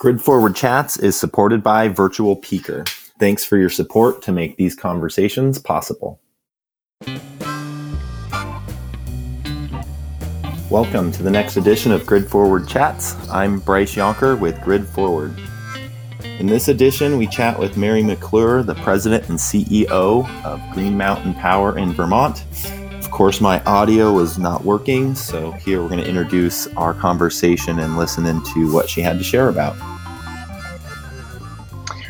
Grid Forward Chats is supported by Virtual Peaker. Thanks for your support to make these conversations possible. Welcome to the next edition of Grid Forward Chats. I'm Bryce Yonker with Grid Forward. In this edition, we chat with Mari McClure, the president and CEO of Green Mountain Power in Vermont. Of course, my audio was not working, so here we're going to introduce our conversation and listen into what she had to share about.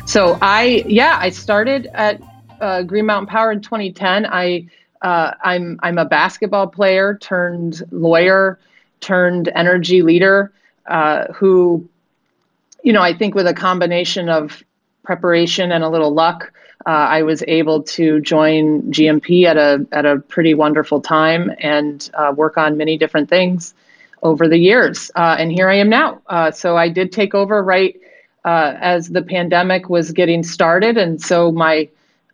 So I, yeah, I started at uh, Green Mountain Power in 2010. I, uh, I'm I'm a basketball player turned lawyer turned energy leader uh, who, you know, I think with a combination of preparation and a little luck, uh, I was able to join GMP at a at a pretty wonderful time and uh, work on many different things over the years. Uh, and here I am now. so I did take over right uh, as the pandemic was getting started. And so my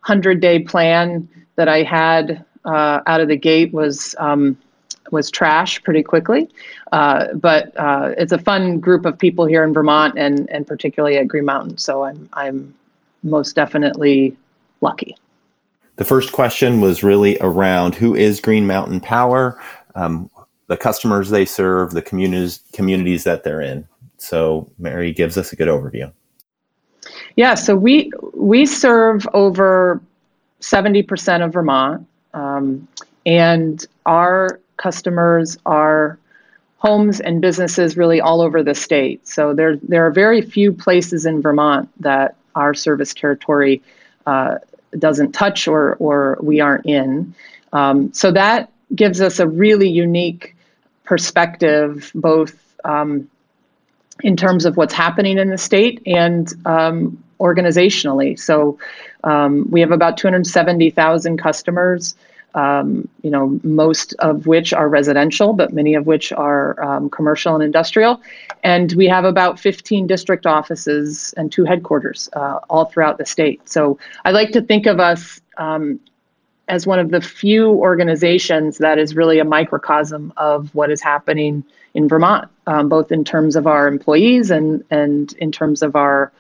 100 day plan that I had uh, out of the gate was. Um, was trash pretty quickly, uh, but uh, it's a fun group of people here in Vermont, and and particularly at Green Mountain. So I'm I'm most definitely lucky. The first question was really around who is Green Mountain Power, um, the customers they serve, the communities communities that they're in. So Mari gives us a good overview. Yeah, so we we serve over seventy percent of Vermont, um, and our customers are homes and businesses really all over the state. So there there are very few places in Vermont that our service territory uh, doesn't touch or or we aren't in. Um, so that gives us a really unique perspective, both um, in terms of what's happening in the state and um, organizationally. So um, we have about 270,000 customers. Um, you know, most of which are residential, but many of which are um, commercial and industrial. And we have about 15 district offices and two headquarters uh, all throughout the state. So I like to think of us um, as one of the few organizations that is really a microcosm of what is happening in Vermont, um, both in terms of our employees and and in terms of our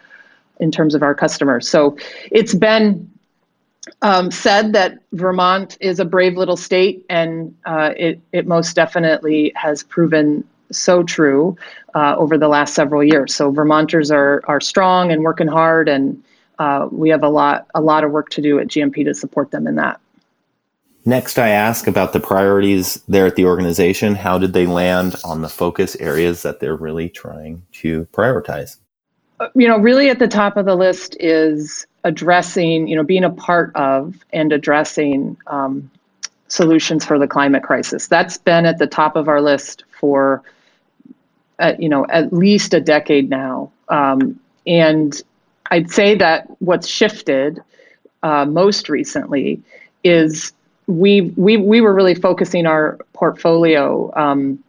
in terms of our customers. So it's been um, said that Vermont is a brave little state, and uh, it it most definitely has proven so true uh, over the last several years. So Vermonters are are strong and working hard, and uh, we have a lot a lot of work to do at GMP to support them in that. Next, I ask about the priorities there at the organization. How did they land on the focus areas that they're really trying to prioritize? Uh, you know, really at the top of the list is addressing, you know, being a part of and addressing um, solutions for the climate crisis. That's been at the top of our list for, uh, you know, at least a decade now. Um, and I'd say that what's shifted uh, most recently is we we we were really focusing our portfolio um,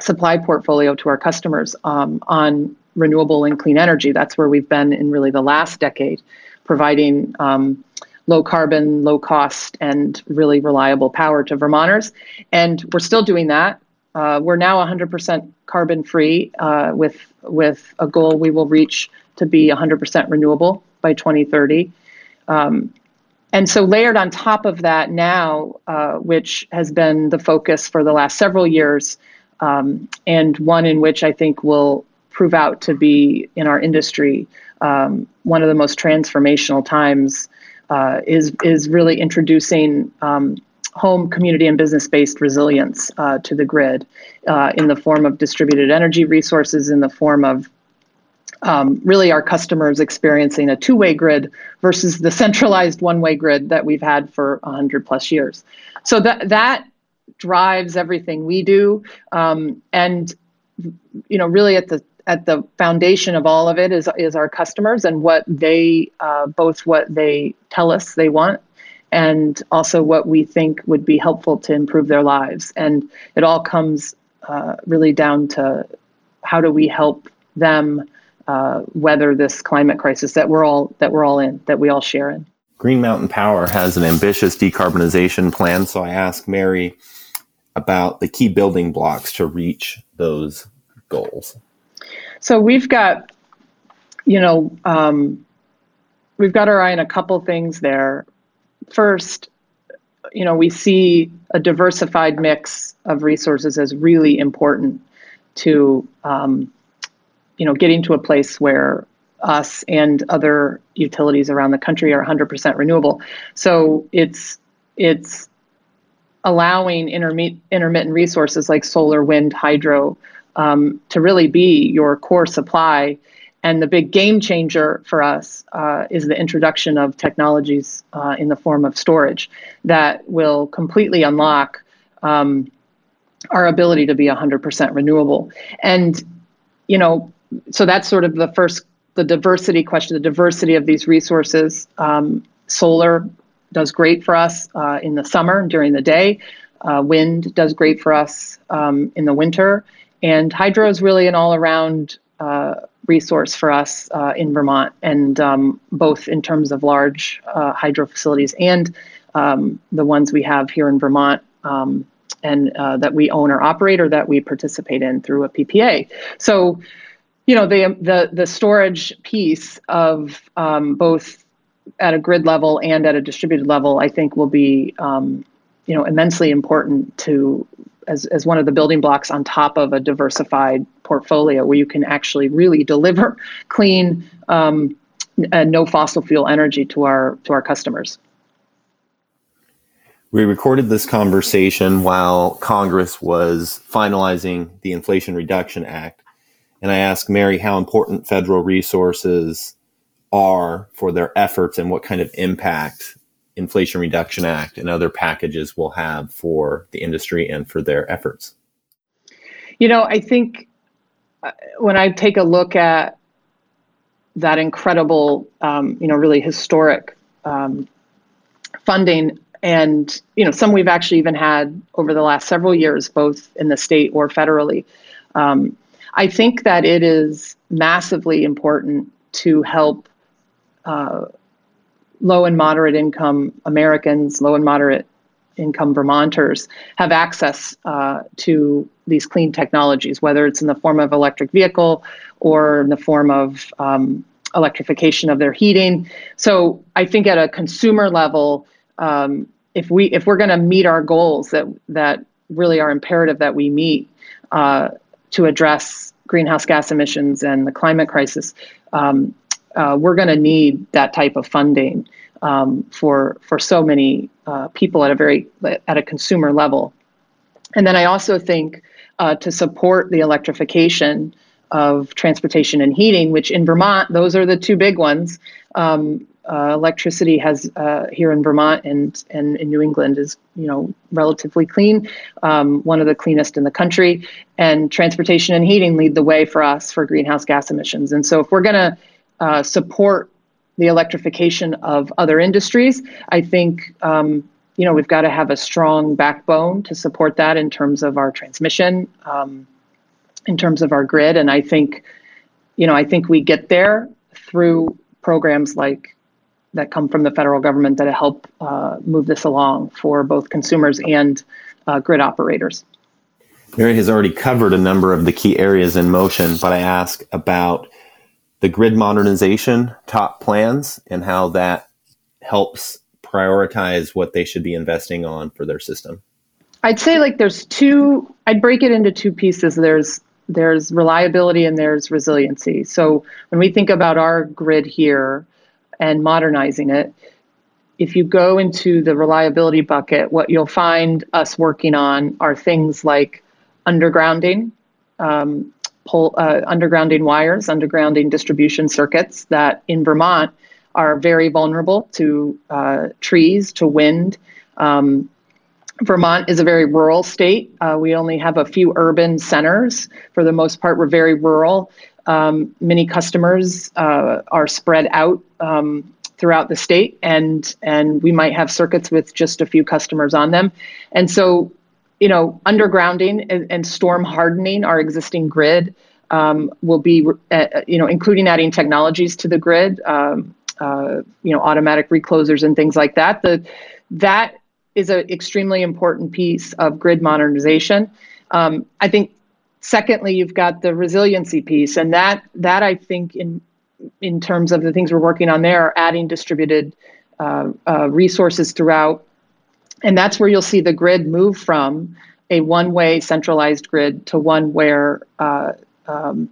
supply portfolio to our customers um, on renewable and clean energy. That's where we've been in really the last decade, providing um, low carbon, low cost, and really reliable power to Vermonters. And we're still doing that. Uh, we're now 100% carbon free uh, with with a goal we will reach to be 100% renewable by 2030. Um, and so layered on top of that now, uh, which has been the focus for the last several years, um, and one in which I think will prove out to be in our industry um, one of the most transformational times, uh, is is really introducing um, home, community, and business-based resilience uh, to the grid uh, in the form of distributed energy resources, in the form of um, really our customers experiencing a two-way grid versus the centralized one-way grid that we've had for 100 plus years. So that that drives everything we do, um, and you know, really at the at the foundation of all of it is is our customers and what they uh, both what they tell us they want and also what we think would be helpful to improve their lives. And it all comes uh, really down to how do we help them uh, weather this climate crisis that we're all that we're all in, that we all share in. Green Mountain Power has an ambitious decarbonization plan, so I asked Mari about the key building blocks to reach those goals. So we've got you know, um, we've got our eye on a couple things there. First, you know, we see a diversified mix of resources as really important to, um, you know, getting to a place where us and other utilities around the country are 100% renewable. So it's it's allowing intermittent intermittent resources like solar, wind, hydro um, to really be your core supply. And the big game changer for us uh, is the introduction of technologies uh, in the form of storage that will completely unlock um, our ability to be 100% renewable. And, you know, so that's sort of the first, the diversity question, the diversity of these resources. Um, solar does great for us uh, in the summer and during the day. Uh, wind does great for us um, in the winter. And hydro is really an all around uh, resource for us uh, in Vermont, and um, both in terms of large uh, hydro facilities and um, the ones we have here in Vermont. Um, and uh, that we own or operate, or that we participate in through a PPA. So, you know, the the the storage piece of um, both at a grid level and at a distributed level, I think will be, um, you know, immensely important to as, as one of the building blocks on top of a diversified portfolio where you can actually really deliver clean, um, uh, no fossil fuel energy to our to our customers. We recorded this conversation while Congress was finalizing the Inflation Reduction Act, and I asked Mari how important federal resources are for their efforts and what kind of impact Inflation Reduction Act and other packages will have for the industry and for their efforts? You know, I think uh, when I take a look at that incredible, um, you know, really historic um, funding, and you know, some we've actually even had over the last several years, both in the state or federally. Um, I think that it is massively important to help uh, low and moderate income Americans, low and moderate income Vermonters have access uh, to these clean technologies, whether it's in the form of electric vehicle or in the form of um, electrification of their heating. So I think at a consumer level, um, if we if we're going to meet our goals that that really are imperative that we meet uh, to address greenhouse gas emissions and the climate crisis, um, uh, we're going to need that type of funding um, for for so many uh, people at a very at a consumer level. And then I also think uh, to support the electrification of transportation and heating, which in Vermont, those are the two big ones. Um, uh, electricity has uh, here in Vermont and and in New England is you know relatively clean, um, one of the cleanest in the country. And transportation and heating lead the way for us for greenhouse gas emissions. And so if we're going to uh, support the electrification of other industries. I think um, you know we've got to have a strong backbone to support that in terms of our transmission, um, in terms of our grid, and I think you know I think we get there through programs like that come from the federal government that help uh, move this along for both consumers and uh, grid operators. Mari has already covered a number of the key areas in motion, but I ask about the grid modernization top plans and how that helps prioritize what they should be investing on for their system? I'd say like there's two I'd break it into two pieces. There's there's reliability and there's resiliency. So when we think about our grid here and modernizing it, if you go into the reliability bucket, what you'll find us working on are things like undergrounding, um, pull uh, undergrounding wires, undergrounding distribution circuits that in Vermont are very vulnerable to uh, trees, to wind. Um, Vermont is a very rural state. Uh, we only have a few urban centers. For the most part, we're very rural. Um, many customers uh, are spread out um, throughout the state, and and we might have circuits with just a few customers on them. And so you know, undergrounding and, and storm hardening our existing grid um, will be, uh, you know, including adding technologies to the grid, um, uh, you know, automatic reclosers and things like that. The that is an extremely important piece of grid modernization. Um, I think. Secondly, you've got the resiliency piece, and that that I think in in terms of the things we're working on there, are adding distributed uh, uh, resources throughout. And that's where you'll see the grid move from a one way centralized grid to one where uh, um,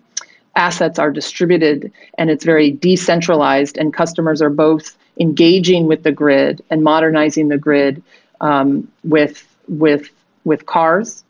assets are distributed and it's very decentralized, and customers are both engaging with the grid and modernizing the grid um, with, with, with cars,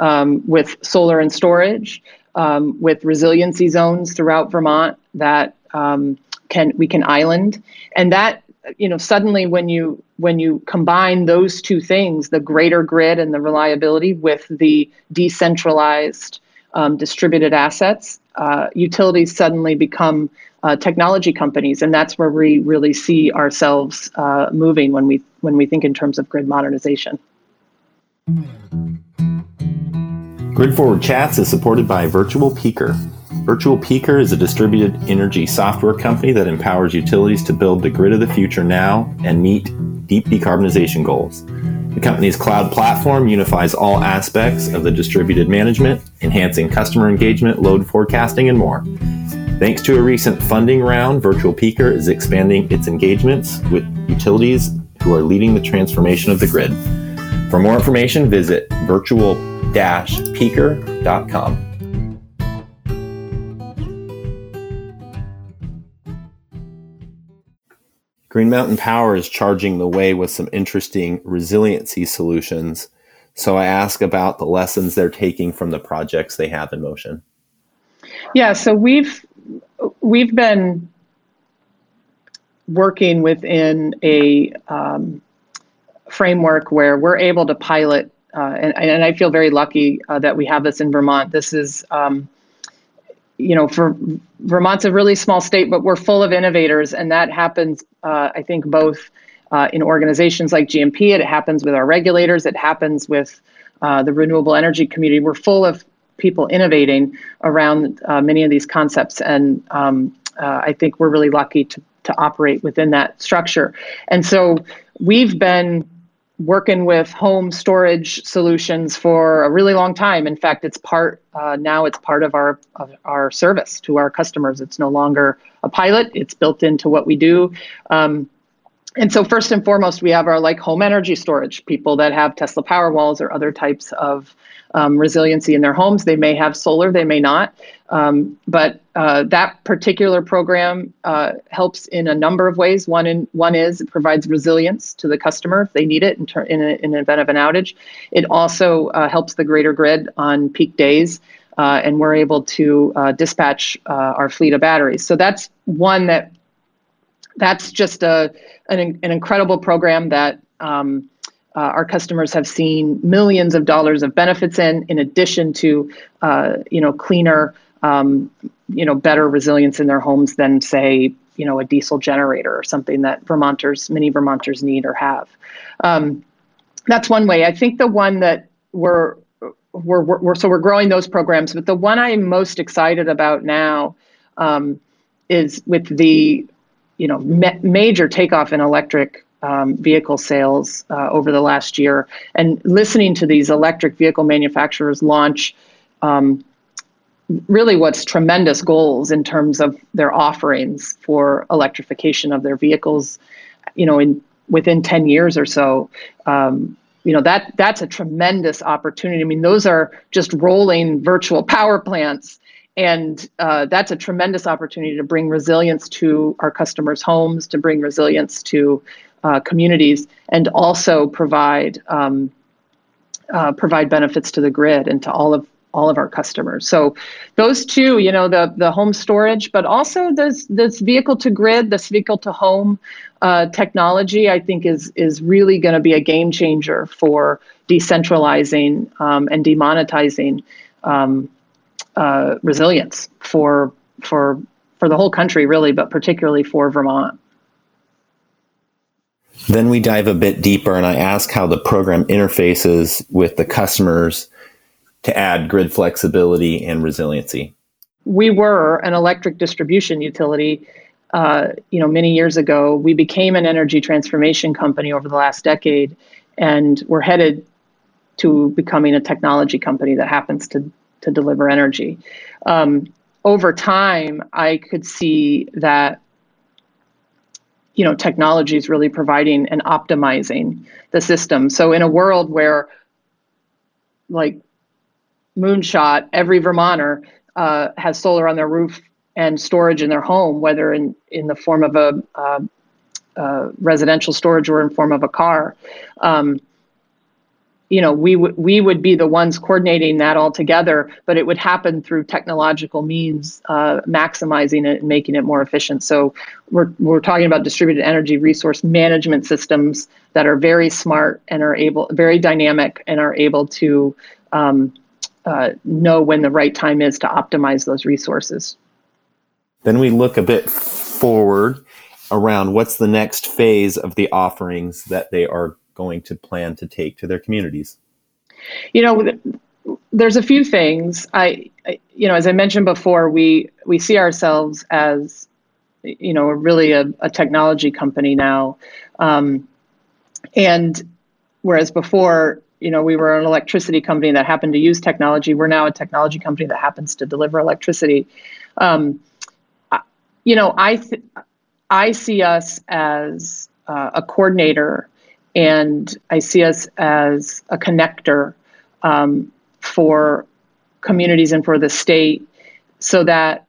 um, with solar and storage, um, with resiliency zones throughout Vermont that um, can we can island, and that you know suddenly when you when you combine those two things, the greater grid and the reliability with the decentralized um, distributed assets, uh, utilities suddenly become uh, technology companies, and that's where we really see ourselves uh, moving when we when we think in terms of grid modernization. Grid Forward Chats is supported by Virtual Peaker. Virtual Peaker is a distributed energy software company that empowers utilities to build the grid of the future now and meet deep decarbonization goals. The company's cloud platform unifies all aspects of the distributed management, enhancing customer engagement, load forecasting, and more. Thanks to a recent funding round, Virtual Peaker is expanding its engagements with utilities who are leading the transformation of the grid. For more information, visit virtual Green Mountain Power is charging the way with some interesting resiliency solutions. So I ask about the lessons they're taking from the projects they have in motion. Yeah, so we've we've been working within a um, framework where we're able to pilot uh, and, and I feel very lucky uh, that we have this in Vermont. This is, um, you know, for Vermont's a really small state, but we're full of innovators, and that happens, uh, I think, both uh, in organizations like GMP. It happens with our regulators. It happens with uh, the renewable energy community. We're full of people innovating around uh, many of these concepts, and um, I think we're really lucky to to operate within that structure. And so we've been working with home storage solutions for a really long time. In fact, it's part uh, now. It's part of our of our service to our customers. It's no longer a pilot. It's built into what we do. Um, and so, first and foremost, we have our like home energy storage people that have Tesla Powerwalls or other types of um, resiliency in their homes. They may have solar, they may not. Um, but uh, that particular program uh, helps in a number of ways. One, in, one is it provides resilience to the customer if they need it in, ter- in, a, in an event of an outage. It also uh, helps the greater grid on peak days. Uh, and we're able to uh, dispatch uh, our fleet of batteries. So that's one that that's just a an, an incredible program that um, uh, our customers have seen millions of dollars of benefits in, in addition to uh, you know cleaner, um, you know better resilience in their homes than say you know a diesel generator or something that Vermonters, many Vermonters need or have. Um, that's one way. I think the one that we're we're, we're, so we're growing those programs, but the one I'm most excited about now um, is with the you know ma- major takeoff in electric um, vehicle sales uh, over the last year, and listening to these electric vehicle manufacturers launch um, really what's tremendous goals in terms of their offerings for electrification of their vehicles, you know, in within 10 years or so. Um, you know that that's a tremendous opportunity. I mean, those are just rolling virtual power plants and uh, that's a tremendous opportunity to bring resilience to our customers' homes, to bring resilience to uh, communities, and also provide um, uh, provide benefits to the grid and to all of all of our customers. So those two, you know, the the home storage, but also this this vehicle to grid, this vehicle to home uh, technology, I think is is really going to be a game changer for decentralizing um, and demonetizing um, uh, resilience for for for the whole country, really, but particularly for Vermont. Then we dive a bit deeper, and I ask how the program interfaces with the customers to add grid flexibility and resiliency. We were an electric distribution utility. Uh, you know, many years ago, we became an energy transformation company over the last decade, and we're headed to becoming a technology company that happens to to deliver energy. Um, over time, I could see that you know technology is really providing and optimizing the system. So in a world where like moonshot, every Vermonter uh, has solar on their roof and storage in their home, whether in, in the form of a uh, uh, residential storage or in form of a car. Um, you know, we would we would be the ones coordinating that all together, but it would happen through technological means, uh, maximizing it and making it more efficient. So we're we're talking about distributed energy resource management systems that are very smart and are able, very dynamic, and are able to um, uh, know when the right time is to optimize those resources. Then we look a bit forward around what's the next phase of the offerings that they are going to plan to take to their communities. You know, there's a few things. I, you know, as I mentioned before, we we see ourselves as, you know, really a, a technology company now, um, and whereas before you know, we were an electricity company that happened to use technology. We're now a technology company that happens to deliver electricity. Um, you know, I th- I see us as uh, a coordinator, and I see us as a connector um, for communities and for the state, so that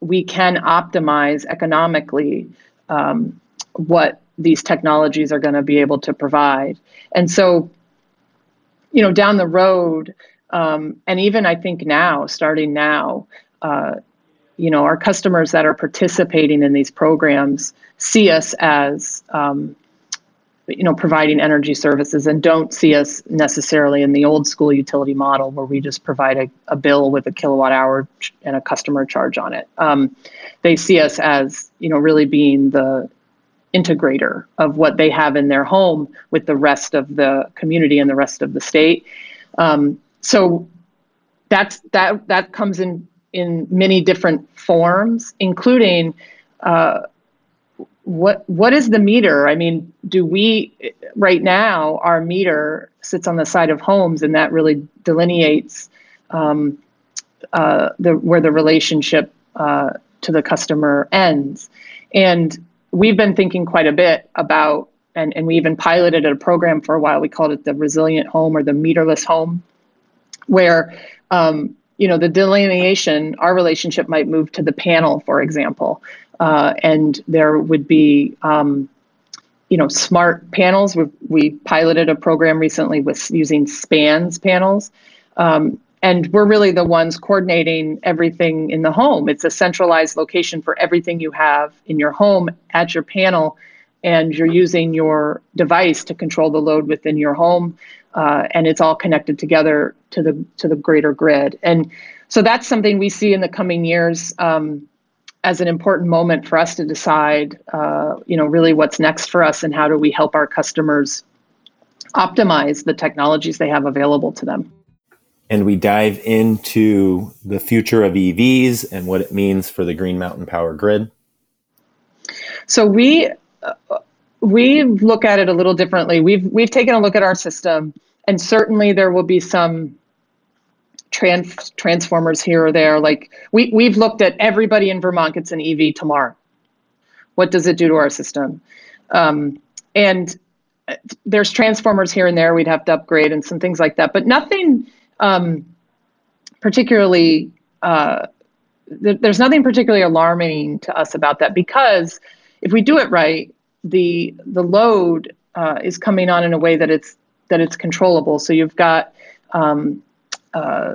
we can optimize economically um, what these technologies are going to be able to provide. And so you know, down the road, um, and even I think now, starting now, uh, you know, our customers that are participating in these programs see us as, um, you know, providing energy services and don't see us necessarily in the old school utility model where we just provide a, a bill with a kilowatt hour and a customer charge on it. Um, they see us as, you know, really being the integrator of what they have in their home with the rest of the community and the rest of the state. Um, so that's that that comes in in many different forms, including uh, what what is the meter? I mean, do we right now our meter sits on the side of homes, and that really delineates um, uh, the where the relationship uh, to the customer ends, and we've been thinking quite a bit about, and, and we even piloted a program for a while. We called it the resilient home or the meterless home, where um, you know the delineation, our relationship might move to the panel, for example, uh, and there would be um, you know smart panels. We, we piloted a program recently with using spans panels. Um, and we're really the ones coordinating everything in the home. It's a centralized location for everything you have in your home at your panel, and you're using your device to control the load within your home, uh, and it's all connected together to the to the greater grid. And so that's something we see in the coming years um, as an important moment for us to decide, uh, you know, really what's next for us and how do we help our customers optimize the technologies they have available to them and we dive into the future of EVs and what it means for the Green Mountain Power grid. So we uh, we look at it a little differently. We've we've taken a look at our system, and certainly there will be some trans transformers here or there. Like we we've looked at everybody in Vermont gets an EV tomorrow. What does it do to our system? Um, and uh, there's transformers here and there we'd have to upgrade and some things like that, but nothing um, particularly uh, th- there's nothing particularly alarming to us about that because if we do it right, the the load uh, is coming on in a way that it's that it's controllable. So you've got um, uh,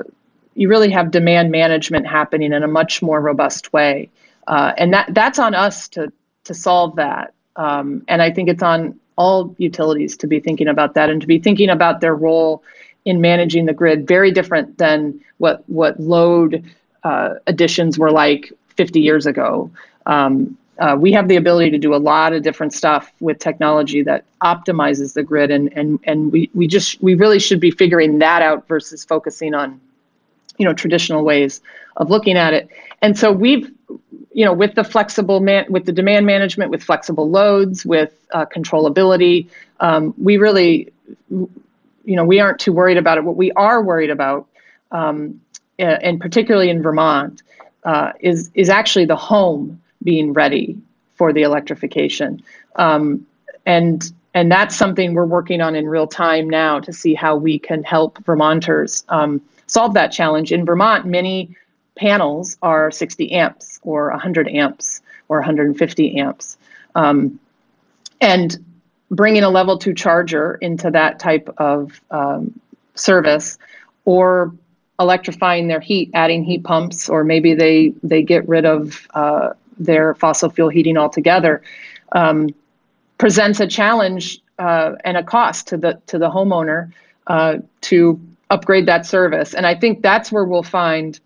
you really have demand management happening in a much more robust way, uh, and that that's on us to to solve that. Um, and I think it's on all utilities to be thinking about that and to be thinking about their role in managing the grid very different than what what load uh, additions were like 50 years ago. Um, uh, we have the ability to do a lot of different stuff with technology that optimizes the grid, and and and we we just we really should be figuring that out versus focusing on, you know, traditional ways of looking at it. And so we've, you know, with the flexible man with the demand management, with flexible loads, with uh, controllability, um, we really you know, we aren't too worried about it. What we are worried about, um, and particularly in Vermont, uh, is is actually the home being ready for the electrification, um, and and that's something we're working on in real time now to see how we can help Vermonters um, solve that challenge. In Vermont, many panels are 60 amps or 100 amps or 150 amps. Um, and bringing a level two charger into that type of um, service or electrifying their heat, adding heat pumps, or maybe they, they get rid of uh, their fossil fuel heating altogether, um, presents a challenge uh, and a cost to the to the homeowner uh, to upgrade that service. And I think that's where we'll find,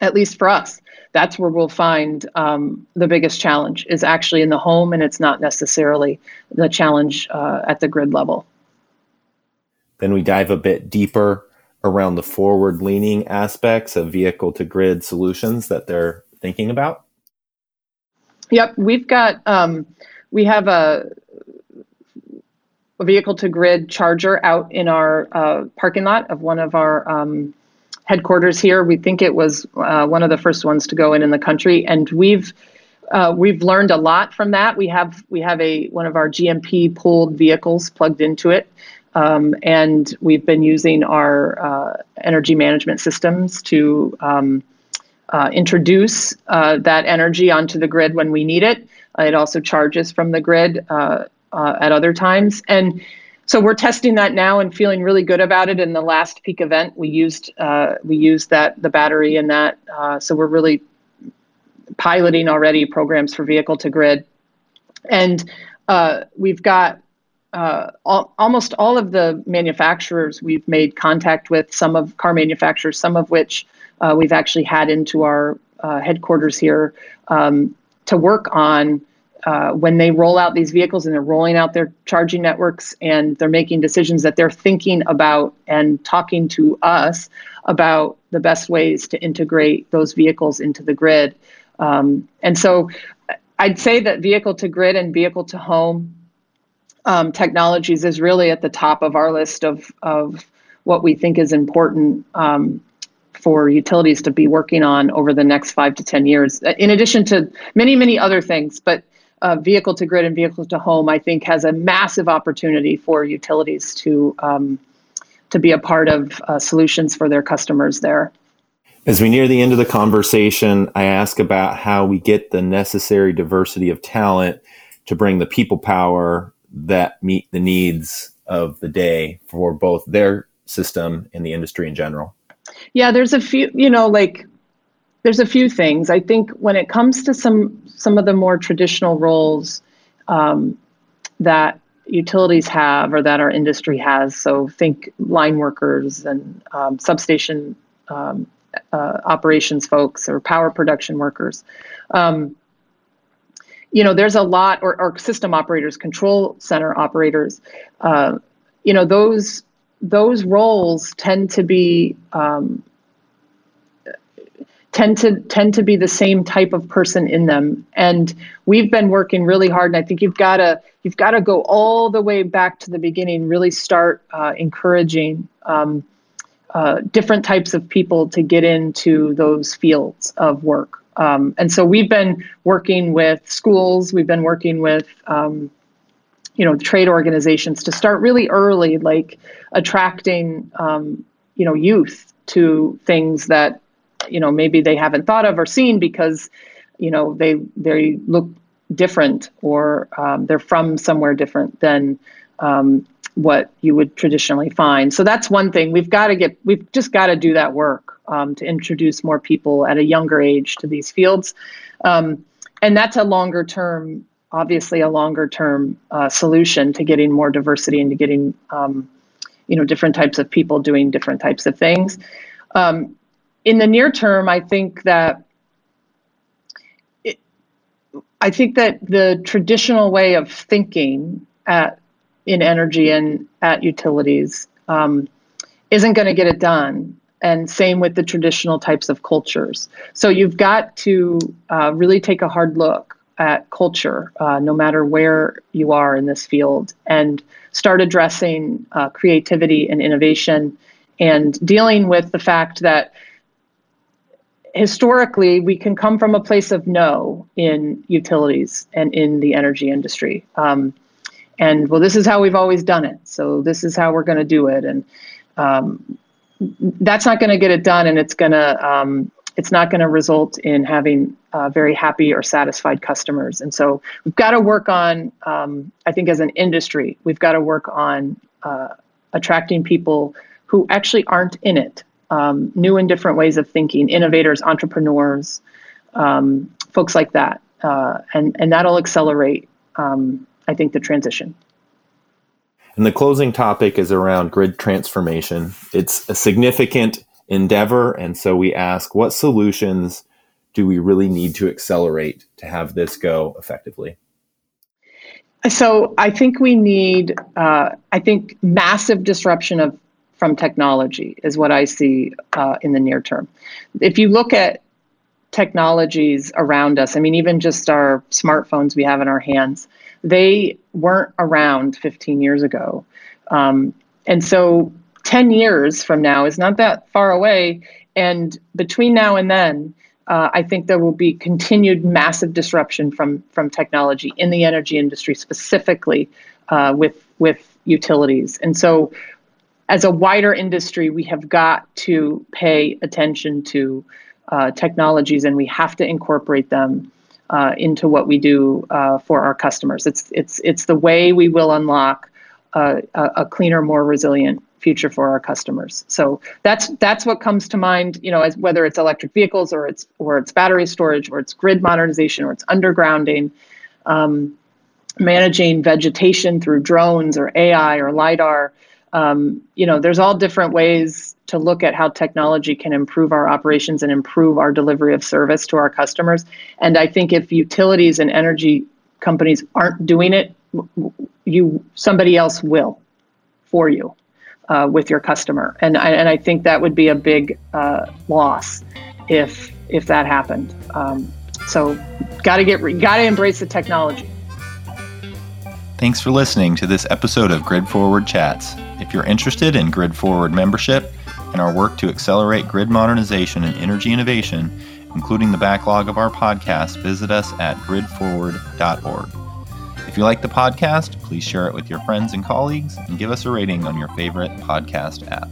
at least for us, that's where we'll find um, the biggest challenge is actually in the home, and it's not necessarily the challenge uh, at the grid level. Then we dive a bit deeper around the forward leaning aspects of vehicle to grid solutions that they're thinking about. Yep, we've got um, we have a, a vehicle to grid charger out in our uh, parking lot of one of our um, headquarters here. We think it was uh, one of the first ones to go in in the country, and we've uh, we've learned a lot from that. We have we have a one of our GMP pulled vehicles plugged into it, um, and we've been using our uh, energy management systems to um, uh, introduce uh, that energy onto the grid when we need it. Uh, it also charges from the grid uh, at other times, and so we're testing that now and feeling really good about it. In the last peak event, we used uh, we used that the battery in that. Uh, so we're really piloting already programs for vehicle to grid, and uh, we've got uh, all, almost all of the manufacturers we've made contact with. Some of car manufacturers, some of which uh, we've actually had into our uh, headquarters here um, to work on uh, when they roll out these vehicles and they're rolling out their charging networks and they're making decisions that they're thinking about and talking to us about the best ways to integrate those vehicles into the grid. Um, and so I'd say that vehicle to grid and vehicle to home um, technologies is really at the top of our list of, of what we think is important um, for utilities to be working on over the next five to 10 years, in addition to many, many other things. But uh, vehicle to grid and vehicle to home, I think, has a massive opportunity for utilities to um, to be a part of uh, solutions for their customers there. As we near the end of the conversation, I ask about how we get the necessary diversity of talent to bring the people power that meet the needs of the day for both their system and the industry in general. Yeah, there's a few, you know, like there's a few things. I think when it comes to some some of the more traditional roles um, that utilities have or that our industry has, so think line workers and um, substation um, uh, operations folks or power production workers. Um, you know, there's a lot, or, or, system operators, control center operators. Uh, you know, those those roles tend to be um, tend to tend to be the same type of person in them. And we've been working really hard and i think you've got to you've got to go all the way back to the beginning really start uh, encouraging um, uh, different types of people to get into those fields of work. Um, and so we've been working with schools we've been working with um, you know trade organizations to start really early like attracting um, you know youth to things that you know maybe they haven't thought of or seen because you know they they look different or um, they're from somewhere different than um, what you would traditionally find. So that's one thing we've got to get. We've just got to do that work um, to introduce more people at a younger age to these fields, um, and that's a longer term, obviously a longer term uh, solution to getting more diversity and to getting um, you know different types of people doing different types of things. Um, in the near term, I think that I think that the traditional way of thinking at in energy and at utilities um, isn't going to get it done. And same with the traditional types of cultures. So you've got to uh, really take a hard look at culture, uh, no matter where you are in this field, and start addressing uh, creativity and innovation and dealing with the fact that historically, we can come from a place of no in utilities and in the energy industry. Um, and well, this is how we've always done it. So this is how we're going to do it. And um, that's not going to get it done, and it's going to um, it's not going to result in having uh, very happy or satisfied customers. And so we've got to work on, um, I think, as an industry, we've got to work on uh, attracting people who actually aren't in it, um, new and different ways of thinking, innovators, entrepreneurs, um, folks like that, uh, and and that'll accelerate, um, I think, the transition. And the closing topic is around grid transformation. It's a significant endeavor. And so we ask, what solutions do we really need to accelerate to have this go effectively? So I think we need, uh, I think, massive disruption of from technology is what I see uh, in the near term. If you look at technologies around us, I mean, even just our smartphones we have in our hands, they weren't around 15 years ago. Um, and so 10 years from now is not that far away. And between now and then, uh, I think there will be continued massive disruption from from technology in the energy industry, specifically uh, with with utilities. And so, as a wider industry, we have got to pay attention to uh, technologies, and we have to incorporate them uh, into what we do uh, for our customers. It's it's it's the way we will unlock a, a cleaner, more resilient future for our customers. So that's that's what comes to mind, you know, as whether it's electric vehicles or it's or it's battery storage or it's grid modernization or it's undergrounding, um, managing vegetation through drones or AI or lidar. Um, you know, there's all different ways to look at how technology can improve our operations and improve our delivery of service to our customers. And I think if utilities and energy companies aren't doing it, you somebody else will for you uh, with your customer. And I, and I think that would be a big uh, loss if if that happened. Um, so, got to get got to embrace the technology. Thanks for listening to this episode of Grid Forward Chats. If you're interested in Grid Forward membership and our work to accelerate grid modernization and energy innovation, including the backlog of our podcast, visit us at gridforward.org. If you like the podcast, please share it with your friends and colleagues and give us a rating on your favorite podcast app.